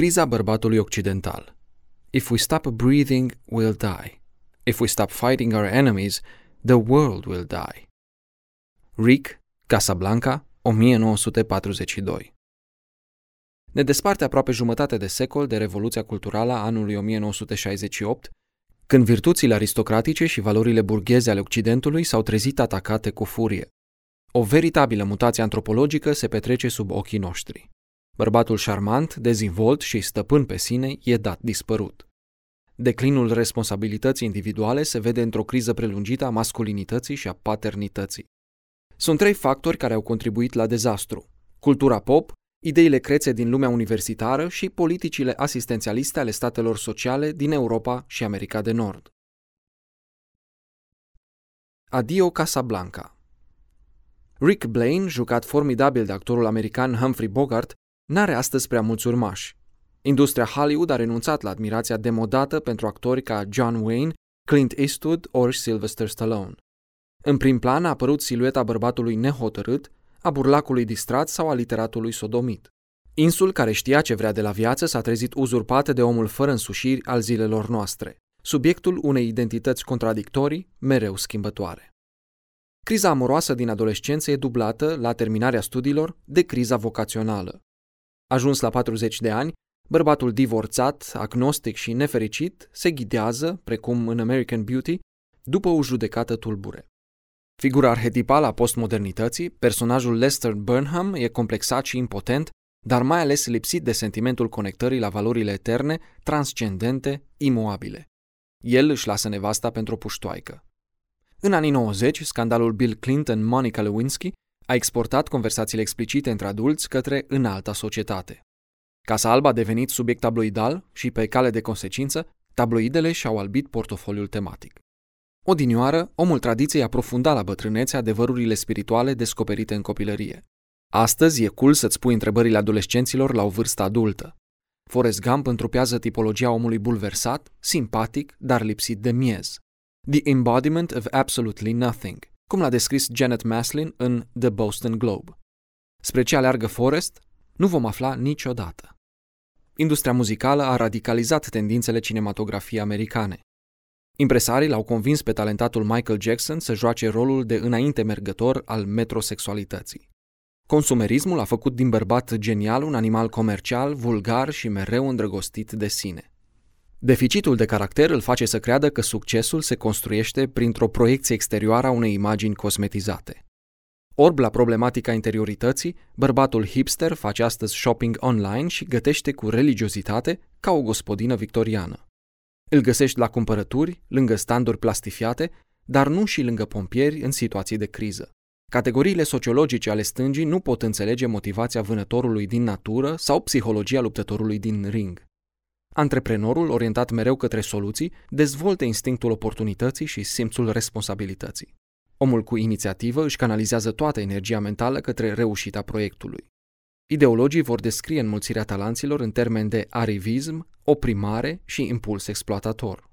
Criza bărbatului occidental. If we stop breathing, we'll die. If we stop fighting our enemies, the world will die. Rick, Casablanca, 1942 Ne desparte aproape jumătate de secol de Revoluția Culturală a anului 1968, când virtuțile aristocratice și valorile burgheze ale Occidentului s-au trezit atacate cu furie. O veritabilă mutație antropologică se petrece sub ochii noștri. Bărbatul șarmant, dezvolt și stăpân pe sine e dat dispărut. Declinul responsabilității individuale se vede într-o criză prelungită a masculinității și a paternității. Sunt trei factori care au contribuit la dezastru. Cultura pop, ideile crețe din lumea universitară și politicile asistențialiste ale statelor sociale din Europa și America de Nord. Adio Casablanca Rick Blaine, jucat formidabil de actorul american Humphrey Bogart, n-are astăzi prea mulți urmași. Industria Hollywood a renunțat la admirația demodată pentru actori ca John Wayne, Clint Eastwood ori Sylvester Stallone. În prim plan a apărut silueta bărbatului nehotărât, a burlacului distrat sau a literatului sodomit. Insul care știa ce vrea de la viață s-a trezit uzurpat de omul fără însușiri al zilelor noastre, subiectul unei identități contradictorii, mereu schimbătoare. Criza amoroasă din adolescență e dublată, la terminarea studiilor, de criza vocațională. Ajuns la 40 de ani, bărbatul divorțat, agnostic și nefericit se ghidează, precum în American Beauty, după o judecată tulbure. Figura arhetipală a postmodernității, personajul Lester Burnham e complexat și impotent, dar mai ales lipsit de sentimentul conectării la valorile eterne, transcendente, imoabile. El își lasă nevasta pentru o puștoaică. În anii 90, scandalul Bill Clinton-Monica Lewinsky a exportat conversațiile explicite între adulți către înalta societate. Casa Albă a devenit subiect tabloidal și, pe cale de consecință, tabloidele și-au albit portofoliul tematic. Odinioară, omul tradiției aprofunda la bătrânețe adevărurile spirituale descoperite în copilărie. Astăzi e cool să-ți pui întrebările adolescenților la o vârstă adultă. Forrest Gump întrupează tipologia omului bulversat, simpatic, dar lipsit de miez. The embodiment of absolutely nothing, cum l-a descris Janet Maslin în The Boston Globe. Spre ce aleargă Forrest, nu vom afla niciodată. Industria muzicală a radicalizat tendințele cinematografiei americane. Impresarii l-au convins pe talentatul Michael Jackson să joace rolul de înainte mergător al metrosexualității. Consumerismul a făcut din bărbat genial un animal comercial, vulgar și mereu îndrăgostit de sine. Deficitul de caracter îl face să creadă că succesul se construiește printr-o proiecție exterioară a unei imagini cosmetizate. Orb la problematica interiorității, bărbatul hipster face astăzi shopping online și gătește cu religiozitate ca o gospodină victoriană. Îl găsești la cumpărături, lângă standuri plastifiate, dar nu și lângă pompieri în situații de criză. Categoriile sociologice ale stângii nu pot înțelege motivația vânătorului din natură sau psihologia luptătorului din ring. Antreprenorul, orientat mereu către soluții, dezvoltă instinctul oportunității și simțul responsabilității. Omul cu inițiativă își canalizează toată energia mentală către reușita proiectului. Ideologii vor descrie înmulțirea talanților în termen de arivism, oprimare și impuls exploatator.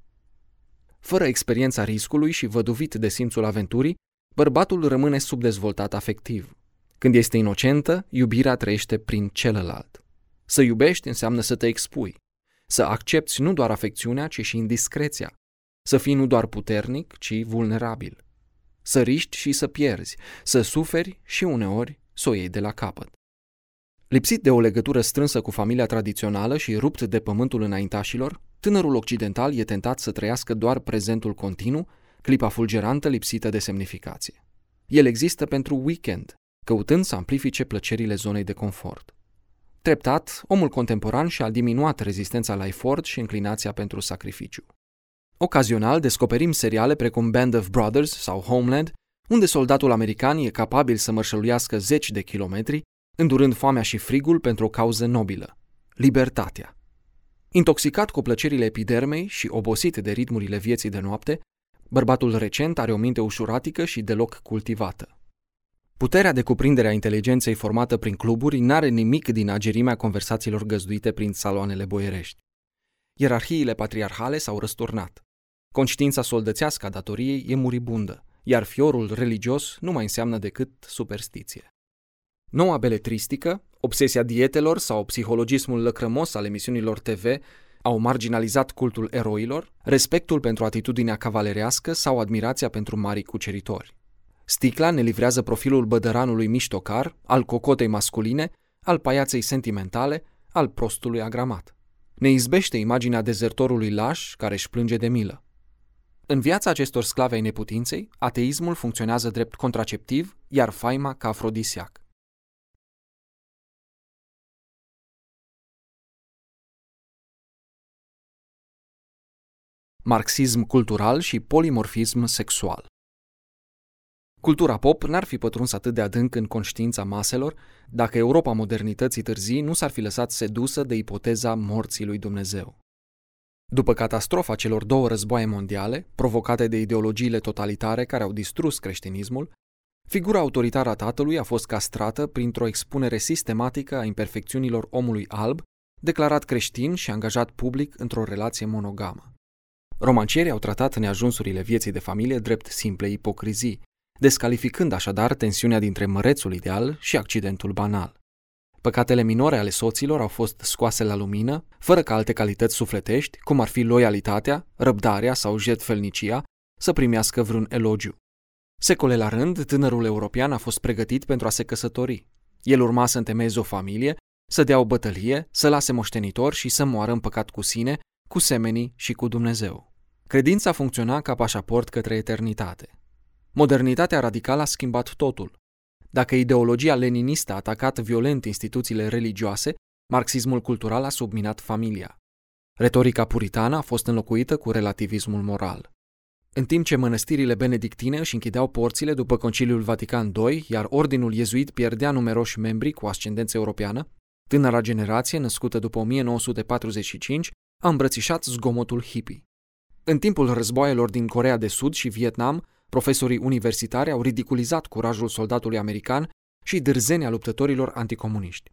Fără experiența riscului și văduvit de simțul aventurii, bărbatul rămâne subdezvoltat afectiv. Când este inocentă, iubirea trăiește prin celălalt. Să iubești înseamnă să te expui, să accepti nu doar afecțiunea, ci și indiscreția, să fii nu doar puternic, ci vulnerabil, să riști și să pierzi, să suferi și uneori să o iei de la capăt. Lipsit de o legătură strânsă cu familia tradițională și rupt de pământul înaintașilor, tânărul occidental e tentat să trăiască doar prezentul continuu, clipa fulgerantă lipsită de semnificație. El există pentru weekend, căutând să amplifice plăcerile zonei de confort. Treptat, omul contemporan și-a diminuat rezistența la efort și inclinația pentru sacrificiu. Ocazional descoperim seriale precum Band of Brothers sau Homeland, unde soldatul american e capabil să mărșăluiască zeci de kilometri, îndurând foamea și frigul pentru o cauză nobilă, libertatea. Intoxicat cu plăcerile epidermei și obosit de ritmurile vieții de noapte, bărbatul recent are o minte ușuratică și deloc cultivată. Puterea de cuprindere a inteligenței formată prin cluburi n-are nimic din agerimea conversațiilor găzduite prin saloanele boierești. Ierarhiile patriarhale s-au răsturnat. Conștiința soldățească a datoriei e muribundă, iar fiorul religios nu mai înseamnă decât superstiție. Noua beletristică, Obsesia dietelor sau psihologismul lăcrămos al emisiunilor TV au marginalizat cultul eroilor, respectul pentru atitudinea cavalerească sau admirația pentru mari cuceritori. Sticla ne livrează profilul bădăranului miștocar, al cocotei masculine, al paiaței sentimentale, al prostului agramat. Ne izbește imaginea dezertorului laș care își plânge de milă. În viața acestor sclave ai neputinței, ateismul funcționează drept contraceptiv, iar faima ca afrodisiac. Marxism cultural și polimorfism sexual Cultura pop n-ar fi pătruns atât de adânc în conștiința maselor dacă Europa modernității târzii nu s-ar fi lăsat sedusă de ipoteza morții lui Dumnezeu. După catastrofa celor două războaie mondiale, provocate de ideologiile totalitare care au distrus creștinismul, figura autoritară a tatălui a fost castrată printr-o expunere sistematică a imperfecțiunilor omului alb, declarat creștin și angajat public într-o relație monogamă. Romancierii au tratat neajunsurile vieții de familie drept simple ipocrizii, descalificând așadar tensiunea dintre mărețul ideal și accidentul banal. Păcatele minore ale soților au fost scoase la lumină, fără ca alte calități sufletești, cum ar fi loialitatea, răbdarea sau jetfelnicia, să primească vreun elogiu. Secole la rând, tânărul european a fost pregătit pentru a se căsători. El urma să întemeieze o familie, să dea o bătălie, să lase moștenitor și să moară în păcat cu sine, cu semenii și cu Dumnezeu. Credința funcționa ca pașaport către eternitate. Modernitatea radicală a schimbat totul. Dacă ideologia leninistă a atacat violent instituțiile religioase, marxismul cultural a subminat familia. Retorica puritană a fost înlocuită cu relativismul moral. În timp ce mănăstirile benedictine își închideau porțile după Conciliul Vatican II, iar ordinul iezuit pierdea numeroși membri cu ascendență europeană, tânăra generație, născută după 1945, a îmbrățișat zgomotul hippie. În timpul războaielor din Corea de Sud și Vietnam, Profesorii universitari au ridiculizat curajul soldatului american și dârzenia luptătorilor anticomuniști.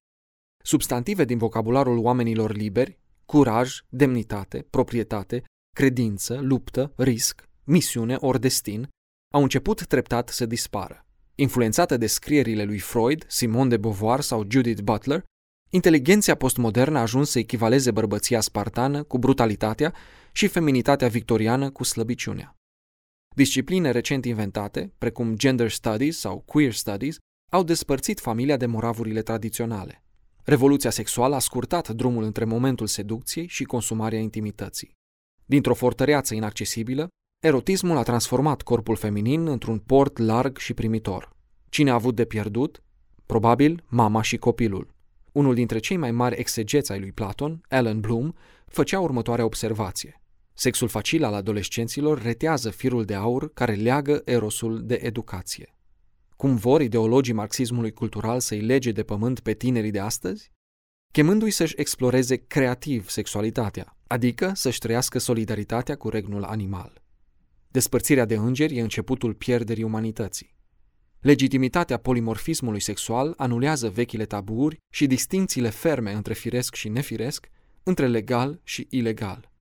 Substantive din vocabularul oamenilor liberi, curaj, demnitate, proprietate, credință, luptă, risc, misiune ori destin, au început treptat să dispară. Influențată de scrierile lui Freud, Simone de Beauvoir sau Judith Butler, inteligenția postmodernă a ajuns să echivaleze bărbăția spartană cu brutalitatea și feminitatea victoriană cu slăbiciunea. Discipline recent inventate, precum gender studies sau queer studies, au despărțit familia de moravurile tradiționale. Revoluția sexuală a scurtat drumul între momentul seducției și consumarea intimității. Dintr-o fortăreață inaccesibilă, erotismul a transformat corpul feminin într-un port larg și primitor. Cine a avut de pierdut? Probabil mama și copilul. Unul dintre cei mai mari exegeți ai lui Platon, Alan Bloom, făcea următoarea observație. Sexul facil al adolescenților retează firul de aur care leagă erosul de educație. Cum vor ideologii marxismului cultural să-i lege de pământ pe tinerii de astăzi? Chemându-i să-și exploreze creativ sexualitatea, adică să-și trăiască solidaritatea cu regnul animal. Despărțirea de îngeri e începutul pierderii umanității. Legitimitatea polimorfismului sexual anulează vechile taburi și distințiile ferme între firesc și nefiresc, între legal și ilegal.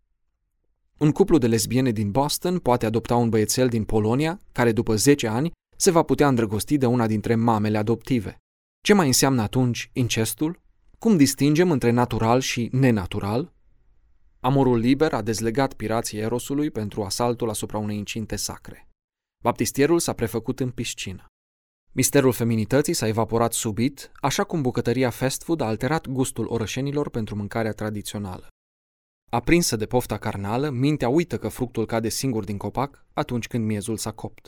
Un cuplu de lesbiene din Boston poate adopta un băiețel din Polonia, care după 10 ani se va putea îndrăgosti de una dintre mamele adoptive. Ce mai înseamnă atunci incestul? Cum distingem între natural și nenatural? Amorul liber a dezlegat pirații Erosului pentru asaltul asupra unei incinte sacre. Baptistierul s-a prefăcut în piscină. Misterul feminității s-a evaporat subit, așa cum bucătăria fast food a alterat gustul orășenilor pentru mâncarea tradițională. Aprinsă de pofta carnală, mintea uită că fructul cade singur din copac atunci când miezul s-a copt.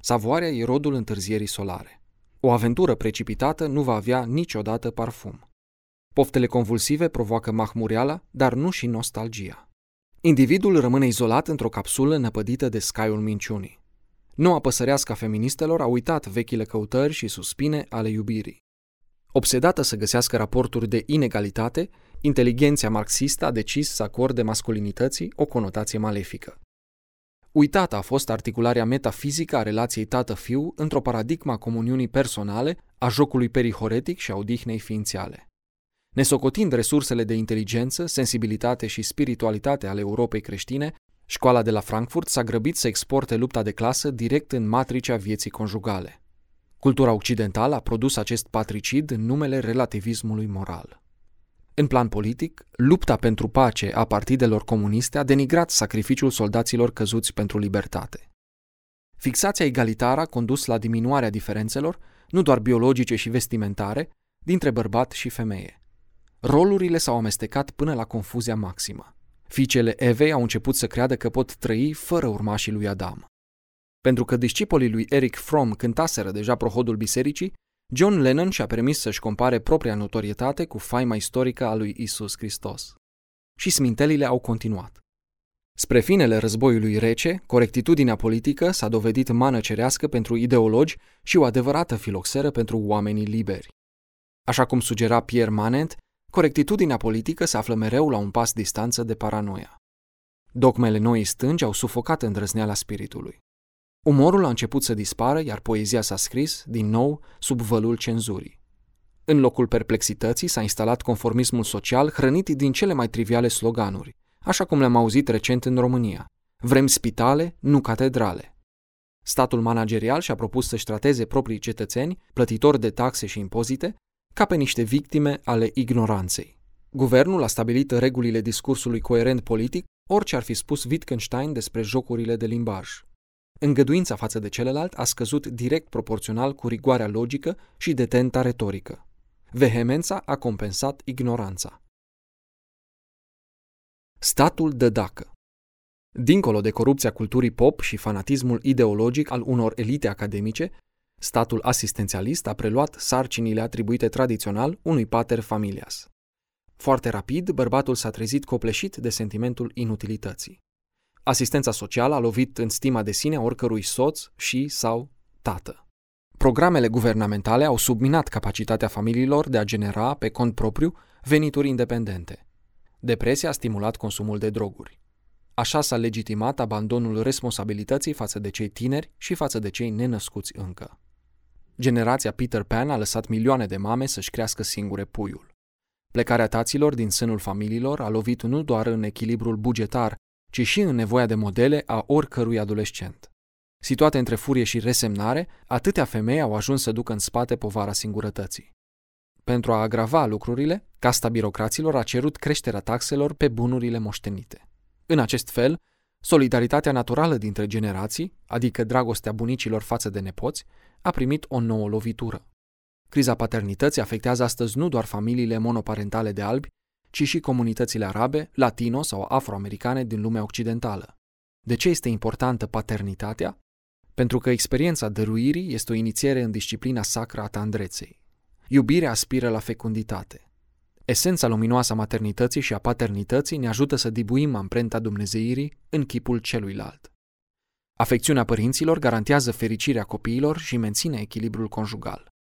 Savoarea e rodul întârzierii solare. O aventură precipitată nu va avea niciodată parfum. Poftele convulsive provoacă mahmureala, dar nu și nostalgia. Individul rămâne izolat într-o capsulă năpădită de scaiul minciunii. Noua păsărească a feministelor a uitat vechile căutări și suspine ale iubirii. Obsedată să găsească raporturi de inegalitate, inteligenția marxistă a decis să acorde masculinității o conotație malefică. Uitată a fost articularea metafizică a relației tată-fiu într-o paradigma comuniunii personale, a jocului perihoretic și a odihnei ființiale. Nesocotind resursele de inteligență, sensibilitate și spiritualitate ale Europei creștine, școala de la Frankfurt s-a grăbit să exporte lupta de clasă direct în matricea vieții conjugale. Cultura occidentală a produs acest patricid în numele relativismului moral. În plan politic, lupta pentru pace a partidelor comuniste a denigrat sacrificiul soldaților căzuți pentru libertate. Fixația egalitară a condus la diminuarea diferențelor, nu doar biologice și vestimentare, dintre bărbat și femeie. Rolurile s-au amestecat până la confuzia maximă. Fiicele Evei au început să creadă că pot trăi fără urmașii lui Adam. Pentru că discipolii lui Eric Fromm cântaseră deja prohodul bisericii, John Lennon și-a permis să-și compare propria notorietate cu faima istorică a lui Isus Hristos. Și smintelile au continuat. Spre finele războiului rece, corectitudinea politică s-a dovedit mană cerească pentru ideologi și o adevărată filoxeră pentru oamenii liberi. Așa cum sugera Pierre Manent, corectitudinea politică se află mereu la un pas distanță de paranoia. Dogmele noii stângi au sufocat îndrăzneala spiritului. Umorul a început să dispară, iar poezia s-a scris, din nou, sub vălul cenzurii. În locul perplexității s-a instalat conformismul social hrănit din cele mai triviale sloganuri, așa cum le-am auzit recent în România. Vrem spitale, nu catedrale. Statul managerial și-a propus să-și trateze proprii cetățeni, plătitori de taxe și impozite, ca pe niște victime ale ignoranței. Guvernul a stabilit regulile discursului coerent politic, orice ar fi spus Wittgenstein despre jocurile de limbaj. Îngăduința față de celălalt a scăzut direct proporțional cu rigoarea logică și detenta retorică. Vehemența a compensat ignoranța. Statul de dacă Dincolo de corupția culturii pop și fanatismul ideologic al unor elite academice, statul asistențialist a preluat sarcinile atribuite tradițional unui pater familias. Foarte rapid, bărbatul s-a trezit copleșit de sentimentul inutilității. Asistența socială a lovit în stima de sine a oricărui soț și sau tată. Programele guvernamentale au subminat capacitatea familiilor de a genera, pe cont propriu, venituri independente. Depresia a stimulat consumul de droguri. Așa s-a legitimat abandonul responsabilității față de cei tineri și față de cei nenăscuți încă. Generația Peter Pan a lăsat milioane de mame să-și crească singure puiul. Plecarea taților din sânul familiilor a lovit nu doar în echilibrul bugetar ci și în nevoia de modele a oricărui adolescent. Situate între furie și resemnare, atâtea femei au ajuns să ducă în spate povara singurătății. Pentru a agrava lucrurile, casta birocraților a cerut creșterea taxelor pe bunurile moștenite. În acest fel, solidaritatea naturală dintre generații, adică dragostea bunicilor față de nepoți, a primit o nouă lovitură. Criza paternității afectează astăzi nu doar familiile monoparentale de albi, ci și comunitățile arabe, latino sau afroamericane din lumea occidentală. De ce este importantă paternitatea? Pentru că experiența dăruirii este o inițiere în disciplina sacră a tandreței. Iubirea aspiră la fecunditate. Esența luminoasă a maternității și a paternității ne ajută să dibuim amprenta dumnezeirii în chipul celuilalt. Afecțiunea părinților garantează fericirea copiilor și menține echilibrul conjugal.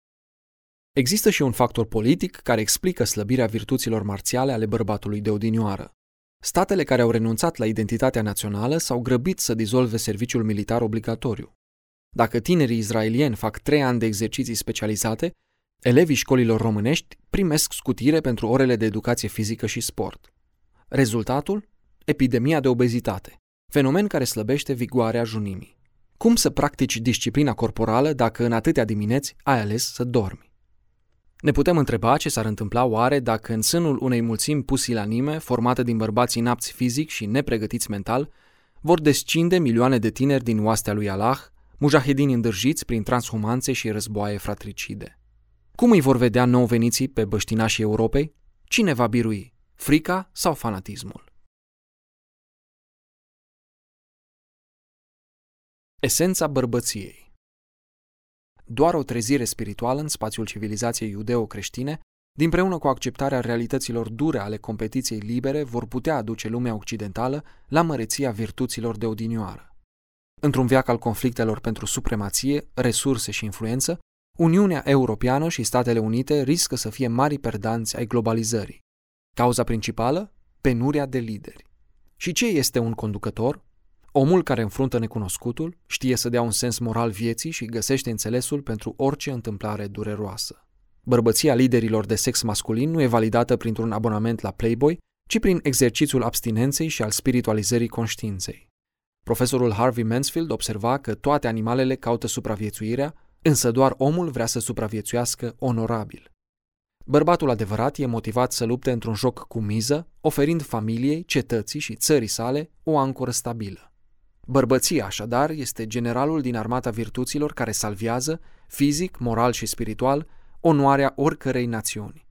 Există și un factor politic care explică slăbirea virtuților marțiale ale bărbatului de odinioară. Statele care au renunțat la identitatea națională s-au grăbit să dizolve serviciul militar obligatoriu. Dacă tinerii izraelieni fac trei ani de exerciții specializate, elevii școlilor românești primesc scutire pentru orele de educație fizică și sport. Rezultatul? Epidemia de obezitate, fenomen care slăbește vigoarea junimii. Cum să practici disciplina corporală dacă în atâtea dimineți ai ales să dormi? Ne putem întreba ce s-ar întâmpla oare dacă în sânul unei mulțimi pusilanime, formată din bărbați inapți fizic și nepregătiți mental, vor descinde milioane de tineri din oastea lui Allah, mujahedini îndârjiți prin transhumanțe și războaie fratricide. Cum îi vor vedea nou veniții pe băștinașii Europei? Cine va birui? Frica sau fanatismul? Esența bărbăției doar o trezire spirituală în spațiul civilizației iudeo-creștine, dinpreună cu acceptarea realităților dure ale competiției libere, vor putea aduce lumea occidentală la măreția virtuților de odinioară. Într-un viac al conflictelor pentru supremație, resurse și influență, Uniunea Europeană și Statele Unite riscă să fie mari perdanți ai globalizării. Cauza principală? Penuria de lideri. Și ce este un conducător? Omul care înfruntă necunoscutul știe să dea un sens moral vieții și găsește înțelesul pentru orice întâmplare dureroasă. Bărbăția liderilor de sex masculin nu e validată printr-un abonament la Playboy, ci prin exercițiul abstinenței și al spiritualizării conștiinței. Profesorul Harvey Mansfield observa că toate animalele caută supraviețuirea, Însă doar omul vrea să supraviețuiască onorabil. Bărbatul adevărat e motivat să lupte într-un joc cu miză, oferind familiei, cetății și țării sale o ancoră stabilă. Bărbăția, așadar, este generalul din armata virtuților care salvează, fizic, moral și spiritual, onoarea oricărei națiuni.